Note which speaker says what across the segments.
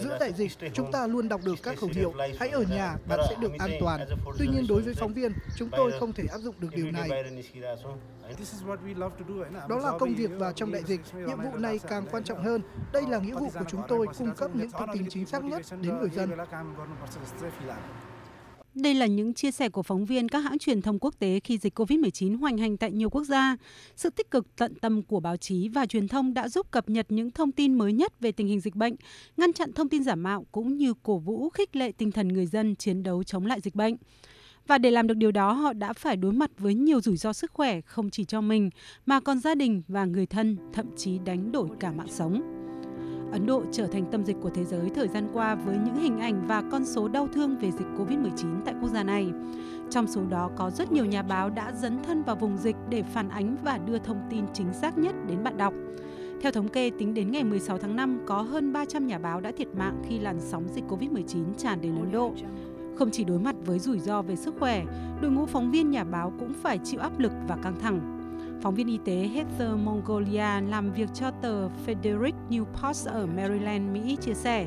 Speaker 1: Giữa đại dịch, chúng ta luôn đọc được các khẩu hiệu. hãy ở nhà, bạn sẽ được an toàn. Tuy nhiên đối với phóng viên, chúng tôi không thể áp dụng được điều này. Đó là công việc và trong đại dịch, nhiệm vụ này càng quan trọng hơn. Đây là nghĩa vụ của chúng tôi cung cấp những thông tin chính xác nhất đến người dân.
Speaker 2: Đây là những chia sẻ của phóng viên các hãng truyền thông quốc tế khi dịch COVID-19 hoành hành tại nhiều quốc gia. Sự tích cực tận tâm của báo chí và truyền thông đã giúp cập nhật những thông tin mới nhất về tình hình dịch bệnh, ngăn chặn thông tin giả mạo cũng như cổ vũ khích lệ tinh thần người dân chiến đấu chống lại dịch bệnh. Và để làm được điều đó, họ đã phải đối mặt với nhiều rủi ro sức khỏe không chỉ cho mình mà còn gia đình và người thân, thậm chí đánh đổi cả mạng sống. Ấn Độ trở thành tâm dịch của thế giới thời gian qua với những hình ảnh và con số đau thương về dịch COVID-19 tại quốc gia này. Trong số đó có rất nhiều nhà báo đã dấn thân vào vùng dịch để phản ánh và đưa thông tin chính xác nhất đến bạn đọc. Theo thống kê, tính đến ngày 16 tháng 5, có hơn 300 nhà báo đã thiệt mạng khi làn sóng dịch COVID-19 tràn đến Ấn Độ. Không chỉ đối mặt với rủi ro về sức khỏe, đội ngũ phóng viên nhà báo cũng phải chịu áp lực và căng thẳng. Phóng viên y tế Heather Mongolia làm việc cho tờ Frederick New Post ở Maryland, Mỹ chia sẻ,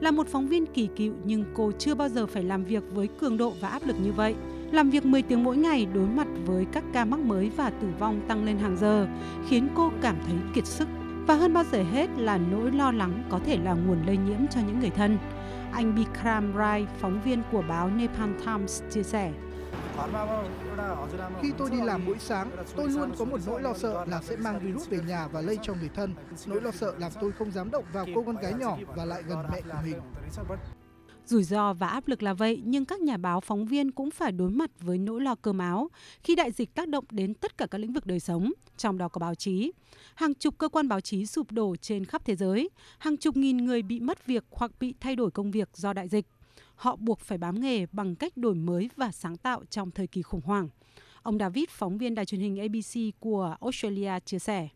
Speaker 2: là một phóng viên kỳ cựu nhưng cô chưa bao giờ phải làm việc với cường độ và áp lực như vậy. Làm việc 10 tiếng mỗi ngày đối mặt với các ca mắc mới và tử vong tăng lên hàng giờ, khiến cô cảm thấy kiệt sức. Và hơn bao giờ hết là nỗi lo lắng có thể là nguồn lây nhiễm cho những người thân. Anh Bikram Rai, phóng viên của báo Nepal Times chia sẻ.
Speaker 1: Khi tôi đi làm mỗi sáng, tôi luôn có một nỗi lo sợ là sẽ mang virus về nhà và lây cho người thân. Nỗi lo sợ làm tôi không dám động vào cô con gái nhỏ và lại gần mẹ của mình.
Speaker 2: Rủi ro và áp lực là vậy, nhưng các nhà báo phóng viên cũng phải đối mặt với nỗi lo cơm áo khi đại dịch tác động đến tất cả các lĩnh vực đời sống, trong đó có báo chí. Hàng chục cơ quan báo chí sụp đổ trên khắp thế giới, hàng chục nghìn người bị mất việc hoặc bị thay đổi công việc do đại dịch họ buộc phải bám nghề bằng cách đổi mới và sáng tạo trong thời kỳ khủng hoảng. Ông David, phóng viên đài truyền hình ABC của Australia chia sẻ.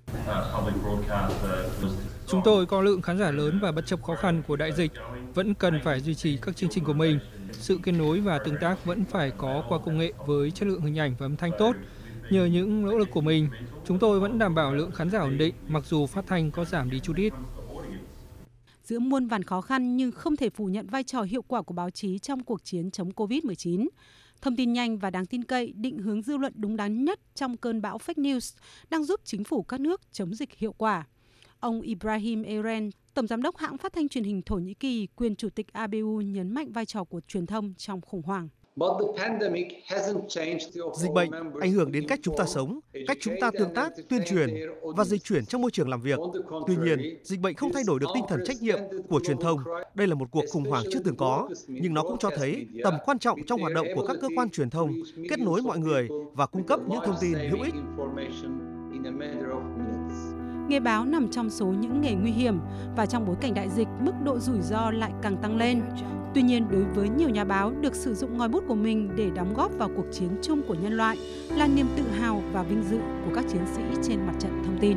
Speaker 3: Chúng tôi có lượng khán giả lớn và bất chấp khó khăn của đại dịch, vẫn cần phải duy trì các chương trình của mình. Sự kết nối và tương tác vẫn phải có qua công nghệ với chất lượng hình ảnh và âm thanh tốt. Nhờ những nỗ lực của mình, chúng tôi vẫn đảm bảo lượng khán giả ổn định mặc dù phát thanh có giảm đi chút ít.
Speaker 2: Giữa muôn vàn khó khăn nhưng không thể phủ nhận vai trò hiệu quả của báo chí trong cuộc chiến chống Covid-19. Thông tin nhanh và đáng tin cậy định hướng dư luận đúng đắn nhất trong cơn bão fake news đang giúp chính phủ các nước chống dịch hiệu quả. Ông Ibrahim Eren, Tổng giám đốc hãng phát thanh truyền hình Thổ Nhĩ Kỳ, quyền chủ tịch ABU nhấn mạnh vai trò của truyền thông trong khủng hoảng.
Speaker 4: Dịch bệnh ảnh hưởng đến cách chúng ta sống, cách chúng ta tương tác, tuyên truyền và dịch chuyển trong môi trường làm việc. Tuy nhiên, dịch bệnh không thay đổi được tinh thần trách nhiệm của truyền thông. Đây là một cuộc khủng hoảng chưa từng có, nhưng nó cũng cho thấy tầm quan trọng trong hoạt động của các cơ quan truyền thông, kết nối mọi người và cung cấp những thông tin hữu ích.
Speaker 2: Nghề báo nằm trong số những nghề nguy hiểm và trong bối cảnh đại dịch, mức độ rủi ro lại càng tăng lên. Tuy nhiên, đối với nhiều nhà báo, được sử dụng ngòi bút của mình để đóng góp vào cuộc chiến chung của nhân loại là niềm tự hào và vinh dự của các chiến sĩ trên mặt trận thông tin.